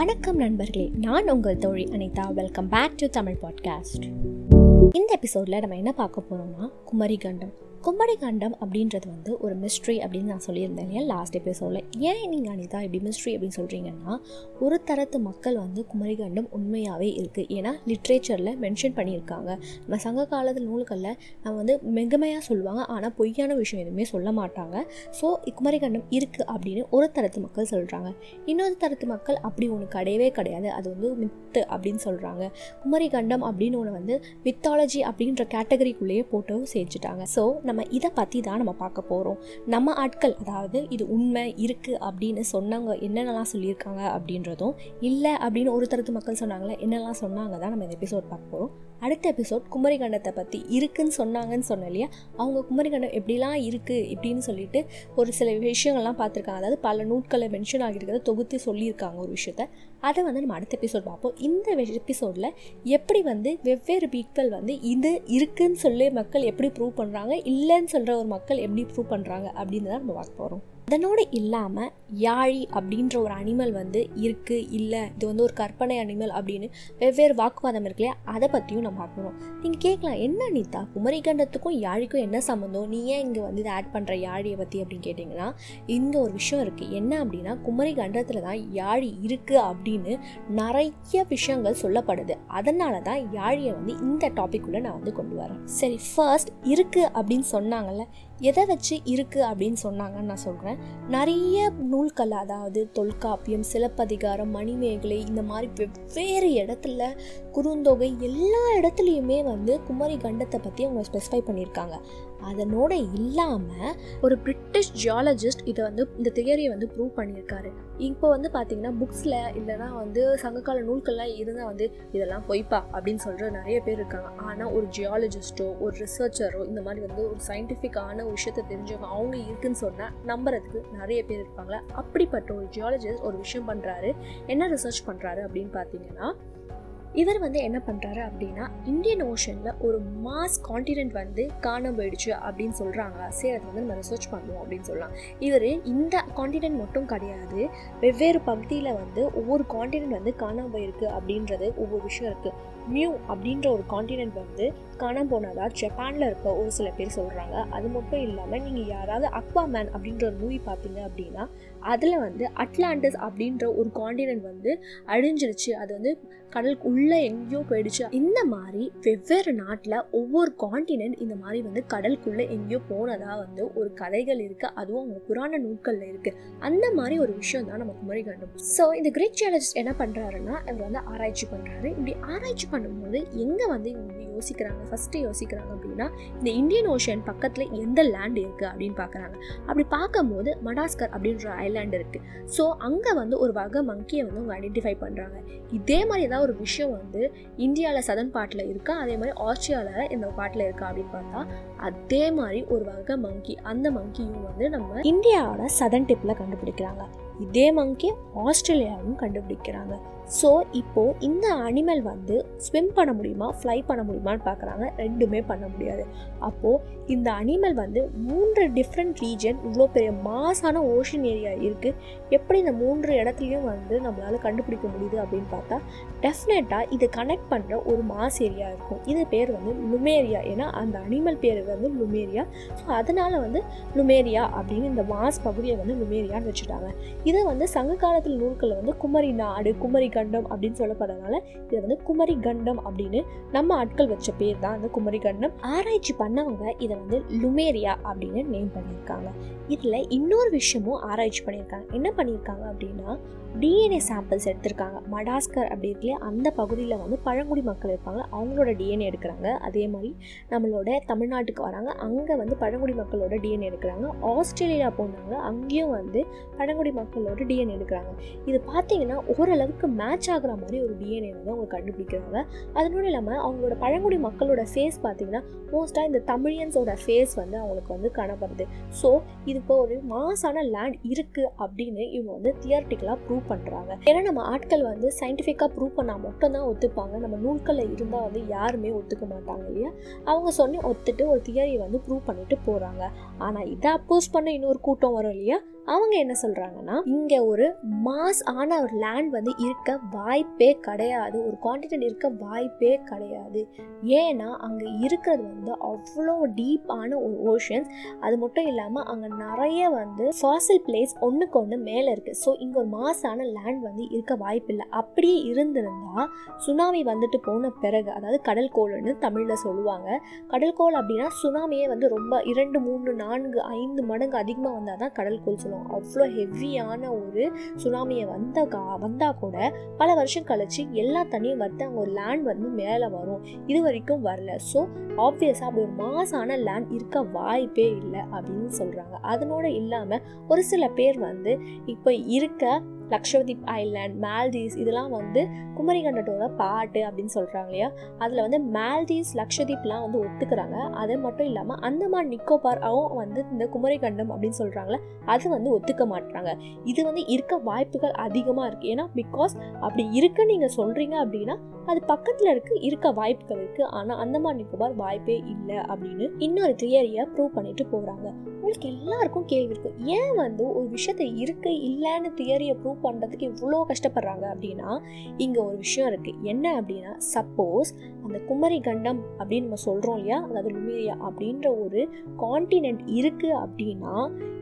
வணக்கம் நண்பர்களே நான் உங்கள் தோழி Anitha. Welcome back to Tamil podcast இந்த எபிசோடில் நம்ம என்ன பார்க்க போகிறோம்னா குமரி கண்டம் குமரி கண்டம் அப்படின்றது வந்து ஒரு மிஸ்ட்ரி அப்படின்னு நான் சொல்லியிருந்தேன் இல்லையா லாஸ்ட் எபிசோடில் ஏன் நீங்கள் அனிதா இப்படி மிஸ்ட்ரி அப்படின்னு சொல்கிறீங்கன்னா ஒரு தரத்து மக்கள் வந்து குமரி கண்டம் உண்மையாகவே இருக்குது ஏன்னா லிட்ரேச்சரில் மென்ஷன் பண்ணியிருக்காங்க. நம்ம சங்க காலத்து நூல்களில் நம்ம வந்து மெகமையாக சொல்லுவாங்க ஆனால் பொய்யான விஷயம் எதுவுமே சொல்ல மாட்டாங்க. ஸோ குமரி கண்டம் இருக்குது அப்படின்னு ஒரு தரத்து மக்கள் சொல்கிறாங்க இன்னொரு தரத்து மக்கள் அப்படி ஒன்று கிடையவே கிடையாது. அது வந்து மித்து அப்படின்னு சொல்கிறாங்க குமரி கண்டம் அப்படின்னு ஒன்று வந்து மித்தாலஜி அப்படின்ற கேட்டகரிக்குள்ளேயே போட்டு சேர்த்துட்டாங்க. ஸோ நம்ம இதை பற்றி தான் நம்ம பார்க்க போகிறோம் நம்ம ஆட்கள் அதாவது இது உண்மை இருக்குது அப்படின்னு சொன்னவங்க என்னென்னலாம் சொல்லியிருக்காங்க அப்படின்றதும் இல்லை அப்படின்னு ஒரு தரத்து மக்கள் சொன்னாங்களே என்னெல்லாம் சொன்னாங்க தான் நம்ம இந்த எபிசோட் பார்க்க போகிறோம் அடுத்த எபிசோட் குமரிகண்டத்தை பற்றி இருக்குன்னு சொன்னாங்கன்னு சொன்ன இல்லையா? அவங்க குமரிகண்டம் எப்படிலாம் இருக்குது இப்படின்னு சொல்லிட்டு ஒரு சில விஷயங்கள்லாம் பார்த்துருக்காங்க. அதாவது பல நூட்களை மென்ஷன் ஆகியிருக்கிறத தொகுத்து சொல்லியிருக்காங்க ஒரு விஷயத்த. அதை வந்து நம்ம அடுத்த எபிசோட் பார்ப்போம். இந்த எபிசோடில் எப்படி வந்து வெவ்வேறு பீக்கள் வந்து இது இருக்குன்னு சொல்லி மக்கள் எப்படி ப்ரூவ் பண்ணுறாங்க இல்லைன்னு சொல்கிற ஒரு மக்கள் எப்படி ப்ரூவ் பண்ணுறாங்க அப்படின்னு தான் நம்ம பார்க்க போகிறோம் அதனோடு இல்லாமல் யாழி அப்படின்ற ஒரு அனிமல் வந்து இருக்குது இல்லை இது வந்து ஒரு கற்பனை அனிமல் அப்படின்னு வெவ்வேறு வாக்குவாதம் இருக்கு இல்லையா அதை பற்றியும் நம்ம பார்க்கணும் நீங்கள் கேட்கலாம் என்ன அனிதா? குமரிகண்டத்துக்கும் யாழிக்கும் என்ன சம்மந்தம் நீ ஏன் இங்கே வந்து இதை ஆட் பண்ணுற யாழியை பற்றி அப்படின்னு கேட்டிங்கன்னா இங்கே ஒரு விஷயம் இருக்குது என்ன அப்படின்னா குமரிகண்டத்தில் தான் யாழி இருக்குது அப்படின்னு நிறைய விஷயங்கள் சொல்லப்படுது. அதனால தான் யாழியை வந்து இந்த டாபிக்குள்ளே நான் வந்து கொண்டு வரேன். சரி ஃபர்ஸ்ட் இருக்குது அப்படின்னு சொன்னாங்கல்ல எதை வச்சு இருக்குது அப்படின்னு சொன்னாங்கன்னு நான் சொல்கிறேன் நிறைய நூல்கள் அதாவது தொல்காப்பியம் சிலப்பதிகாரம் மணிமேகலை இந்த மாதிரி வெவ்வேறு இடத்துல குறுந்தொகை எல்லா இடத்துலையுமே வந்து குமரி கண்டத்தை பற்றி அவங்க ஸ்பெசிஃபை பண்ணியிருக்காங்க. அதனோட இல்லாமல் ஒரு பிரிட்டிஷ் ஜியாலஜிஸ்ட் இதை வந்து இந்த தியரியை வந்து ப்ரூவ் பண்ணியிருக்காரு. இப்போ வந்து பார்த்தீங்கன்னா புக்ஸில் இல்லைனா வந்து சங்ககால நூல்கள்லாம் இருந்தால் வந்து இதெல்லாம் பொய்ப்பா அப்படின்னு சொல்கிற நிறைய பேர் இருக்காங்க. ஆனால் ஒரு ஜியாலஜிஸ்ட்டோ ஒரு ரிசர்ச்சரோ இந்த மாதிரி வந்து ஒரு சயின்டிஃபிக்கான விஷயத்தை தெரிஞ்சவங்க அவங்க இருக்குன்னு சொன்னால் நம்புறதுக்கு நிறைய பேர் இருப்பாங்களா அப்படிப்பட்ட ஒரு ஜியாலஜிஸ்ட் ஒரு விஷயம் பண்ணுறாரு என்ன ரிசர்ச் பண்ணுறாரு அப்படின்னு பார்த்தீங்கன்னா இவர் வந்து என்ன பண்ணுறாரு அப்படின்னா இந்தியன் ஓஷனில் ஒரு மாஸ் காண்டினென்ட் வந்து காண போயிடுச்சு அப்படின்னு சொல்கிறாங்க சரி அதை வந்து நம்ம ரிசர்ச் பண்ணுவோம் அப்படின்னு சொல்லலாம். இவர் இந்த காண்டினென்ட் மட்டும் கிடையாது வெவ்வேறு பகுதியில் வந்து ஒவ்வொரு காண்டினென்ட் வந்து காணாம போயிருக்கு அப்படின்றது ஒவ்வொரு விஷயம் இருக்குது மியூ அப்படின்ற ஒரு காண்டினென்ட் வந்து காணாம போனதா ஜப்பானில் இருக்க ஒரு சில பேர் சொல்கிறாங்க அது மட்டும் இல்லாமல் நீங்கள் யாராவது அக்வாமேன் அப்படின்ற ஒரு மூவி பார்த்தீங்க அப்படின்னா அதில் வந்து அட்லாண்டிஸ் அப்படின்ற ஒரு காண்டினென்ட் வந்து அழிஞ்சிருச்சு. அது வந்து கடலுக்கு உள்ளே எங்கேயோ போயிடுச்சு. இந்த மாதிரி வெவ்வேறு நாட்டில் ஒவ்வொரு காண்டினென்ட் இந்த மாதிரி வந்து கடலுக்குள்ளே எங்கேயோ போனதாக வந்து ஒரு கதைகள் இருக்குது அதுவும் அவங்க புராண நூல்களில் இருக்குது அந்த மாதிரி ஒரு விஷயம் தான் நம்ம முறை கண்டும் ஸோ இந்த கிரேட் ஜியாலஜிஸ்ட் என்ன பண்ணுறாருன்னா இவர் வந்து ஆராய்ச்சி பண்ணுறாரு இப்படி ஆராய்ச்சி பண்ணும்போது எங்கே வந்து இவங்க யோசிக்கிறாங்க ஃபஸ்ட்டு யோசிக்கிறாங்க அப்படின்னா இந்த இந்தியன் ஓஷன் பக்கத்தில் எந்த லேண்ட் இருக்குது அப்படின்னு பார்க்குறாங்க அப்படி பார்க்கும்போது மடாஸ்கர் அப்படின்ற ஐலாண்ட் இருக்குது ஸோ அங்கே வந்து ஒரு வகை மங்கியை வந்து அவங்க ஐடென்டிஃபை பண்ணுறாங்க இதே மாதிரி ஏதாவது ஒரு விஷயம் வந்து இந்தியாவில் சதன் பாட்டில் இருக்கா? அதே மாதிரி ஆஸ்திரேலியாவில் இந்த பாட்டில் இருக்கா அப்படின்னு பார்த்தா அதே மாதிரி ஒரு வகை மங்கி அந்த மங்கியும் வந்து நம்ம இந்தியாவோட சதன் டிப்பில் கண்டுபிடிக்கிறாங்க. இதே மங்கி ஆஸ்திரேலியாவும் கண்டுபிடிக்கிறாங்க. ஸோ இப்போது இந்த அனிமல் வந்து ஸ்விம் பண்ண முடியுமா ஃப்ளை பண்ண முடியுமான்னு பார்க்குறாங்க. ரெண்டுமே பண்ண முடியாது. அப்போது இந்த அனிமல் வந்து மூன்று டிஃப்ரெண்ட் ரீஜன் இவ்வளோ பெரிய மாசான ஓஷன் ஏரியா இருக்குது எப்படி இந்த மூன்று இடத்துலையும் வந்து நம்மளால் கண்டுபிடிக்க முடியுது அப்படின்னு பார்த்தா டெஃபினட்டாக இதை கனெக்ட் பண்ணுற ஒரு மாஸ் ஏரியா இருக்கும். இது பேர் வந்து லுமேரியா ஏன்னா அந்த அனிமல் பேர் வந்து லுமேரியா ஸோ அதனால் வந்து லுமேரியா அப்படின்னு இந்த மாஸ் பகுதியை வந்து லுமேரியான்னு வச்சுட்டாங்க. இதை வந்து சங்க காலத்தில் நூல்களில் வந்து குமரி நாடு குமரி கண்டம் அப்படின்னு சொல்லப்படுறதுனால இதை வந்து குமரி கண்டம் அப்படின்னு நம்ம ஆட்கள் வச்ச பேர் தான் அந்த குமரி கண்டம் ஆராய்ச்சி பண்ணவங்க இதை வந்து லுமேரியா அப்படின்னு நேம் பண்ணியிருக்காங்க. இதில் இன்னொரு விஷயமும் ஆராய்ச்சி பண்ணியிருக்காங்க. என்ன பண்ணியிருக்காங்க அப்படின்னா டிஎன்ஏ சாம்பிள்ஸ் எடுத்திருக்காங்க. மடாஸ்கர் அப்படி இருக்குல்லையே அந்த பகுதியில் வந்து பழங்குடி மக்கள் இருப்பாங்க. அவங்களோட டிஎன்ஏ எடுக்கிறாங்க. அதே மாதிரி நம்மளோட தமிழ்நாட்டுக்கு வராங்க. அங்கே வந்து பழங்குடி மக்களோட டிஎன்ஏ எடுக்கிறாங்க. ஆஸ்திரேலியா போனாங்க. அங்கேயும் வந்து பழங்குடி மக்களோட டிஎன்ஏ எடுக்கிறாங்க. இது பார்த்தீங்கன்னா ஓரளவுக்கு மேட்ச் ஆகிற மாதிரி ஒரு டிஎன்ஏ வந்து அவங்க கண்டுபிடிக்கிறாங்க. அதனோட இல்லாமல் அவங்களோட பழங்குடி மக்களோட ஃபேஸ் பார்த்தீங்கன்னா மோஸ்ட்டாக இந்த தமிழியன்ஸோட ஃபேஸ் வந்து அவங்களுக்கு வந்து காணப்படுது. ஸோ இது இப்போ ஒரு மாசான லேண்ட் இருக்குது அப்படின்னு இவங்க வந்து தியர்டிக்கலாக ப்ரூவ் பண்ணுறாங்க ஏன்னா நம்ம ஆட்கள் வந்து சயின்டிஃபிக்காக ப்ரூவ் பண்ணால் மட்டும்தான் ஒத்துப்பாங்க. நம்ம நூல்களில் இருந்தால் வந்து யாருமே ஒத்துக்க மாட்டாங்க இல்லையா? அவங்க சொன்னி ஒத்துட்டு ஒரு தியரியை வந்து ப்ரூவ் பண்ணிட்டு போகிறாங்க ஆனால் இதை அப்போஸ் பண்ண இன்னொரு கூட்டம் வரும் இல்லையா? அவங்க என்ன சொல்கிறாங்கன்னா இங்கே ஒரு மாஸ் ஆன ஒரு லேண்ட் வந்து இருக்க வாய்ப்பே கிடையாது. ஒரு கான்டினென்ட் இருக்க வாய்ப்பே கிடையாது. ஏன்னா அங்கே இருக்கிறது வந்து அவ்வளோ டீப்பான ஒரு ஓஷன்ஸ் அது மட்டும் இல்லாமல் அங்கே நிறைய வந்து ஃபாசில் பிளேஸ் ஒன்றுக்கு ஒன்று மேலே இருக்குது ஸோ இங்கே ஒரு மாசான லேண்ட் வந்து இருக்க வாய்ப்பில்லை. அப்படியே இருந்திருந்தால் சுனாமி வந்துட்டு போன பிறகு அதாவது கடல் கோள்னு தமிழில் சொல்லுவாங்க. கடல் கோள் அப்படின்னா சுனாமியே வந்து ரொம்ப இரண்டு மூணு நான்கு ஐந்து மடங்கு அதிகமாக வந்தால் தான் கடல் கோள் சொல்லுவாங்க. அவ்வளோ ஹெவியான ஒரு சுனாமியை வந்த கா வந்தால் கூட பல வருஷம் கழிச்சு எல்லா தண்ணியும் வரத்து அங்கே ஒரு லேண்ட் வந்து மேலே வரும். இது வரைக்கும் வரல. ஸோ ஆப்வியஸாக அப்படி ஒரு மாசான லேண்ட் இருக்க வாய்ப்பே இல்லை அப்படின்னு சொல்கிறாங்க அதனோட இல்லாமல் ஒரு சில பேர் வந்து இப்போ இருக்க லக்ஷதீப் ஐலாண்ட் மால்தீவ்ஸ் இதெல்லாம் வந்து குமரிகண்டத்தோட பாட்டு அப்படின்னு சொல்கிறாங்க இல்லையா? அதில் வந்து மால்தீவ்ஸ் லக்ஷதீப்லாம் வந்து ஒத்துக்கிறாங்க. அது மட்டும் இல்லாமல் அந்தமான் நிக்கோபாராவும் வந்து இந்த குமரிகண்டம் அப்படின்னு சொல்கிறாங்களே அது வந்து ஒத்துக்க மாட்டுறாங்க இது வந்து இருக்க வாய்ப்புகள் அதிகமாக இருக்குது ஏன்னா பிகாஸ் அப்படி இருக்க நீங்கள் சொல்கிறீங்க அப்படின்னா அது பக்கத்தில் இருக்கு இருக்க வாய்ப்புகள் இருக்குது ஆனால் அந்தமான் நிக்கோபார் வாய்ப்பே இல்லை அப்படின்னு இன்னொரு தியரியை ப்ரூவ் பண்ணிட்டு போகிறாங்க உங்களுக்கு எல்லாருக்கும் கேள்வி இருக்கும் ஏன் வந்து ஒரு விஷயத்தை இருக்கு இல்லைன்னு தியரியை ப்ரூவ் பண்ணுறதுக்கு இவ்வளோ கஷ்டப்படுறாங்க அப்படின்னா இங்கே ஒரு விஷயம் இருக்குது என்ன அப்படின்னா சப்போஸ் அந்த குமரி கண்டம் அப்படின்னு நம்ம சொல்கிறோம் இல்லையா? அதாவது லுமேரியா அப்படின்ற ஒரு கான்டினென்ட் இருக்குது அப்படின்னா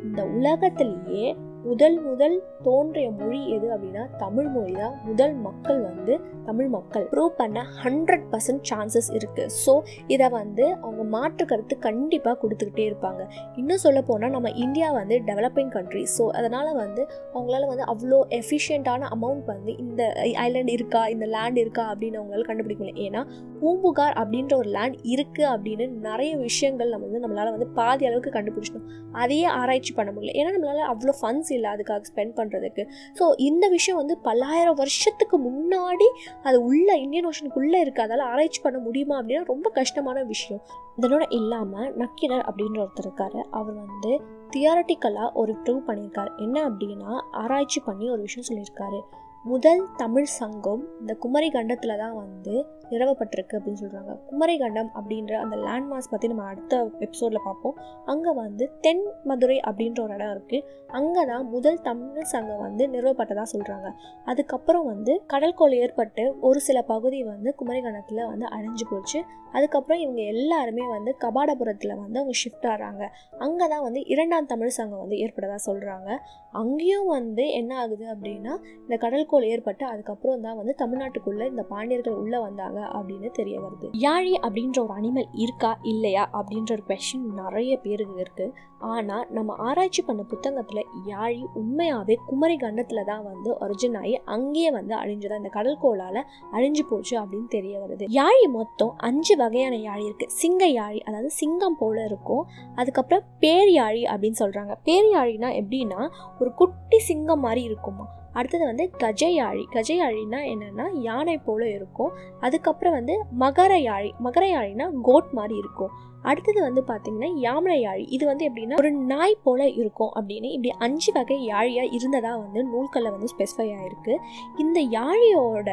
இந்த உலகத்திலேயே முதல் முதல் தோன்றிய மொழி எது அப்படின்னா தமிழ் மொழி தான். முதல் மக்கள் வந்து தமிழ் மக்கள். ப்ரூவ் பண்ண ஹண்ட்ரட் பர்சன்ட் சான்சஸ் இருக்குது ஸோ இதை வந்து அவங்க மாற்று கருத்து கண்டிப்பாக கொடுத்துக்கிட்டே இருப்பாங்க. இன்னும் சொல்ல போனால் நம்ம இந்தியா வந்து டெவலப்பிங் கண்ட்ரி ஸோ அதனால் வந்து அவங்களால வந்து அவ்வளோ எஃபிஷியண்ட்டான அமௌண்ட் வந்து இந்த ஐலாண்ட் இருக்கா இந்த லேண்ட் இருக்கா அப்படின்னு அவங்களால கண்டுபிடிக்க முடியும் ஏன்னா பூம்புகார் அப்படின்ற ஒரு லேண்ட் இருக்குது அப்படின்னு நிறைய விஷயங்கள் நம்ம வந்து நம்மளால் வந்து பாதி அளவுக்கு கண்டுபிடிச்சிட்டோம். அதையே ஆராய்ச்சி பண்ண முடியல. ஏன்னா நம்மளால் அவ்வளோ ஃபண்ட்ஸ் இல்லை அதுக்காக ஸ்பெண்ட் பண்ணுறதுக்கு ஸோ இந்த விஷயம் வந்து பல்லாயிரம் வருஷத்துக்கு முன்னாடி அது உள்ள இந்தியன் ஓஷனுக்குள்ளே இருக்குது அதால் ஆராய்ச்சி பண்ண முடியுமா அப்படின்னா ரொம்ப கஷ்டமான விஷயம். இதனோட இல்லாமல் நக்கினர் அப்படின்ற ஒருத்தர் இருக்காரு. அவர் வந்து தியாரட்டிக்கலாக ஒரு ப்ரூவ் பண்ணியிருக்காரு. என்ன அப்படின்னா ஆராய்ச்சி பண்ணி ஒரு விஷயம் சொல்லியிருக்காரு. முதல் தமிழ் சங்கம் இந்த குமரி கண்டத்தில் தான் வந்து நிறுவப்பட்டிருக்கு அப்படின்னு சொல்கிறாங்க குமரி கண்டம் அப்படின்ற அந்த லேண்ட்மார்க்ஸ் பற்றி நம்ம அடுத்த எபிசோடில் பார்ப்போம். அங்கே வந்து தென் மதுரை அப்படின்ற ஒரு இடம் இருக்குது அங்கே தான் முதல் தமிழ் சங்கம் வந்து நிறுவப்பட்டதாக சொல்கிறாங்க அதுக்கப்புறம் வந்து கடற்கோள் ஏற்பட்டு ஒரு சில பகுதி வந்து குமரி கண்டத்தில் வந்து அழிஞ்சு போச்சு. அதுக்கப்புறம் இவங்க எல்லாருமே வந்து கபாடபுரத்தில் வந்து அவங்க ஷிஃப்ட் ஆகிறாங்க அங்கே தான் வந்து இரண்டாம் தமிழ் சங்கம் வந்து ஏற்பட்டதாக சொல்கிறாங்க அங்கேயும் வந்து என்ன ஆகுது அப்படின்னா இந்த கடற்கோள் ஏற்பட்டு அதுக்கப்புறம் தான் வந்து தமிழ்நாட்டுக்குள்ளே இந்த பாண்டியர்கள் உள்ளே வந்தாங்க அப்படின்னு தெரிய வருது. யாழி அப்படின்ற ஒரு அனிமல் இருக்கா? இல்லையா? அப்படின்ற ஒரு கொஷின் நிறைய பேருக்கு இருக்குது ஆனால் நம்ம ஆராய்ச்சி பண்ண புத்தகத்தில் யாழி உண்மையாகவே குமரி கண்டத்தில் தான் வந்து ஒரிஜின் ஆகி அங்கேயே வந்து அழிஞ்சுதான் இந்த கடற்கோளால் அழிஞ்சு போச்சு அப்படின்னு தெரிய வருது. யாழி மொத்தம் அஞ்சு வகையான யாழி இருக்குது சிங்க யாழி அதாவது சிங்கம் போல இருக்கும். அதுக்கப்புறம் பேர் யாழி அப்படின்னு சொல்கிறாங்க பேர் யாழினா எப்படின்னா ஒரு குட்டி சிங்கம் மாதிரி இருக்குமா? அடுத்தது வந்து கஜயாழி. கஜயாழினா என்னென்னா யானை போல் இருக்கும். அதுக்கப்புறம் வந்து மகர யாழி மகர யாழினா கோட் மாதிரி இருக்கும். அடுத்தது வந்து பார்த்தீங்கன்னா யாமனை யாழி. இது வந்து எப்படின்னா ஒரு நாய் போல இருக்கும் அப்படின்னு இப்படி அஞ்சு வகை யாழியாக இருந்ததா வந்து நூல்களில் வந்து ஸ்பெசிஃபை ஆயிருக்கு. இந்த யாழியோட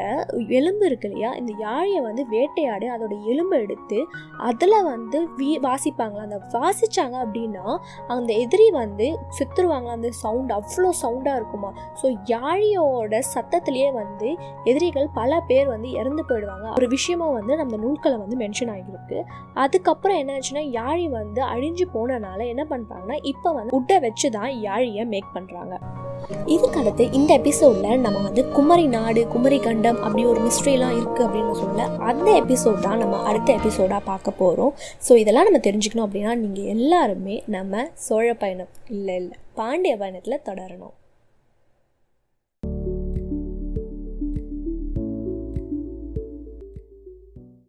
எலும்பு இருக்கு இல்லையா இந்த யாழியை வந்து வேட்டையாடி அதோட எலும்பை எடுத்து அதில் வந்து வீ வாசிப்பாங்களா? அந்த வாசித்தாங்க அப்படின்னா அந்த எதிரி வந்து செத்துருவாங்க அந்த சவுண்ட் அவ்வளோ சவுண்டாக இருக்குமா? ஸோ யாழியோட சத்தத்திலேயே வந்து எதிரிகள் பல பேர் வந்து இறந்து போயிடுவாங்க. ஒரு விஷயமும் வந்து நம்ம நூல்களை வந்து மென்ஷன் ஆகியிருக்கு. அதுக்கப்புறம் என்ன என்னாச்சுன்னா யாழி வந்து அழிஞ்சு போனனால என்ன பண்ணுறாங்கன்னா இப்போ வந்து உட்டை வச்சு தான் யாழியை மேக் பண்ணுறாங்க இதுக்கடுத்து இந்த எபிசோடில் நம்ம வந்து குமரி நாடு குமரி கண்டம் அப்படி ஒரு மிஸ்ட்ரிலாம் இருக்குது அப்படின்னு சொல்ல அந்த எபிசோட் தான் நம்ம அடுத்த எபிசோடாக பார்க்க போகிறோம் ஸோ இதெல்லாம் நம்ம தெரிஞ்சுக்கணும் அப்படின்னா நீங்கள் எல்லாருமே நம்ம சோழ பயணம் இல்லை இல்லை பாண்டிய பயணத்தில் தொடரணும்.